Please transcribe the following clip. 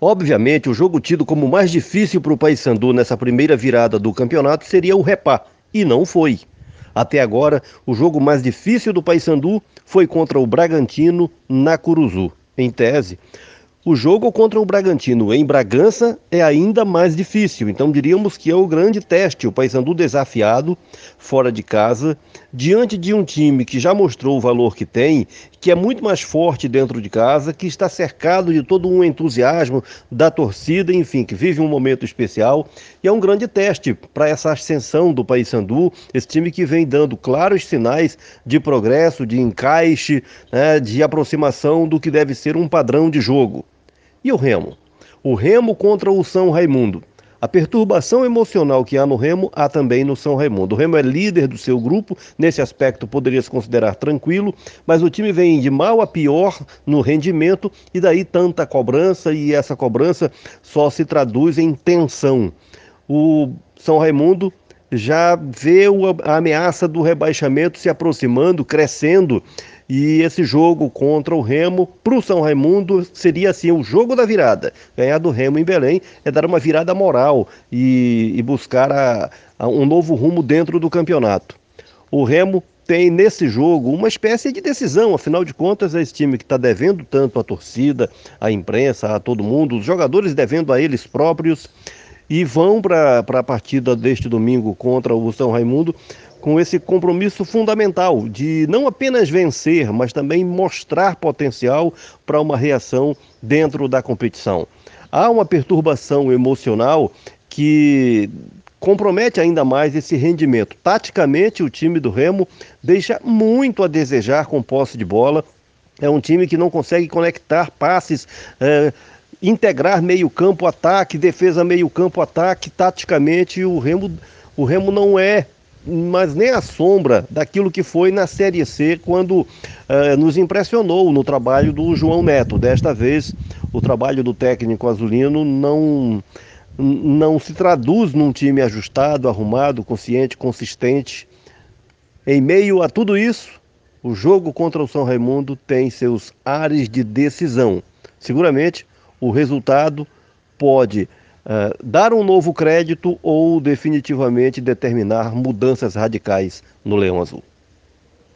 Obviamente, o jogo tido como mais difícil para o Paysandu nessa primeira virada do campeonato seria o Repá, e não foi. Até agora, o jogo mais difícil do Paysandu foi contra o Bragantino na Curuzu. Em tese, o jogo contra o Bragantino em Bragança é ainda mais difícil, então diríamos que é o grande teste. O Paysandu desafiado, fora de casa, diante de um time que já mostrou o valor que tem, que é muito mais forte dentro de casa, que está cercado de todo um entusiasmo da torcida, enfim, que vive um momento especial. E é um grande teste para essa ascensão do Paysandu, esse time que vem dando claros sinais de progresso, de encaixe, né, de aproximação do que deve ser um padrão de jogo. E o Remo? O Remo contra o São Raimundo. A perturbação emocional que há no Remo, há também no São Raimundo. O Remo é líder do seu grupo, nesse aspecto poderia se considerar tranquilo, mas o time vem de mal a pior no rendimento e daí tanta cobrança e essa cobrança só se traduz em tensão. O São Raimundo já vê a ameaça do rebaixamento se aproximando, crescendo e esse jogo contra o Remo, para o São Raimundo, seria assim o jogo da virada. Ganhar do Remo em Belém é dar uma virada moral e, e buscar a, a um novo rumo dentro do campeonato. O Remo tem nesse jogo uma espécie de decisão, afinal de contas, é esse time que está devendo tanto à torcida, à imprensa, a todo mundo, os jogadores devendo a eles próprios e vão para a partida deste domingo contra o São Raimundo com esse compromisso fundamental de não apenas vencer, mas também mostrar potencial para uma reação dentro da competição. Há uma perturbação emocional que compromete ainda mais esse rendimento. Taticamente, o time do Remo deixa muito a desejar com posse de bola. É um time que não consegue conectar passes. É, integrar meio-campo ataque, defesa meio-campo ataque, taticamente o Remo, o Remo não é mas nem a sombra daquilo que foi na Série C quando uh, nos impressionou no trabalho do João Neto. Desta vez, o trabalho do técnico azulino não, não se traduz num time ajustado, arrumado, consciente, consistente. Em meio a tudo isso, o jogo contra o São Raimundo tem seus ares de decisão. Seguramente, o resultado pode uh, dar um novo crédito ou definitivamente determinar mudanças radicais no Leão Azul.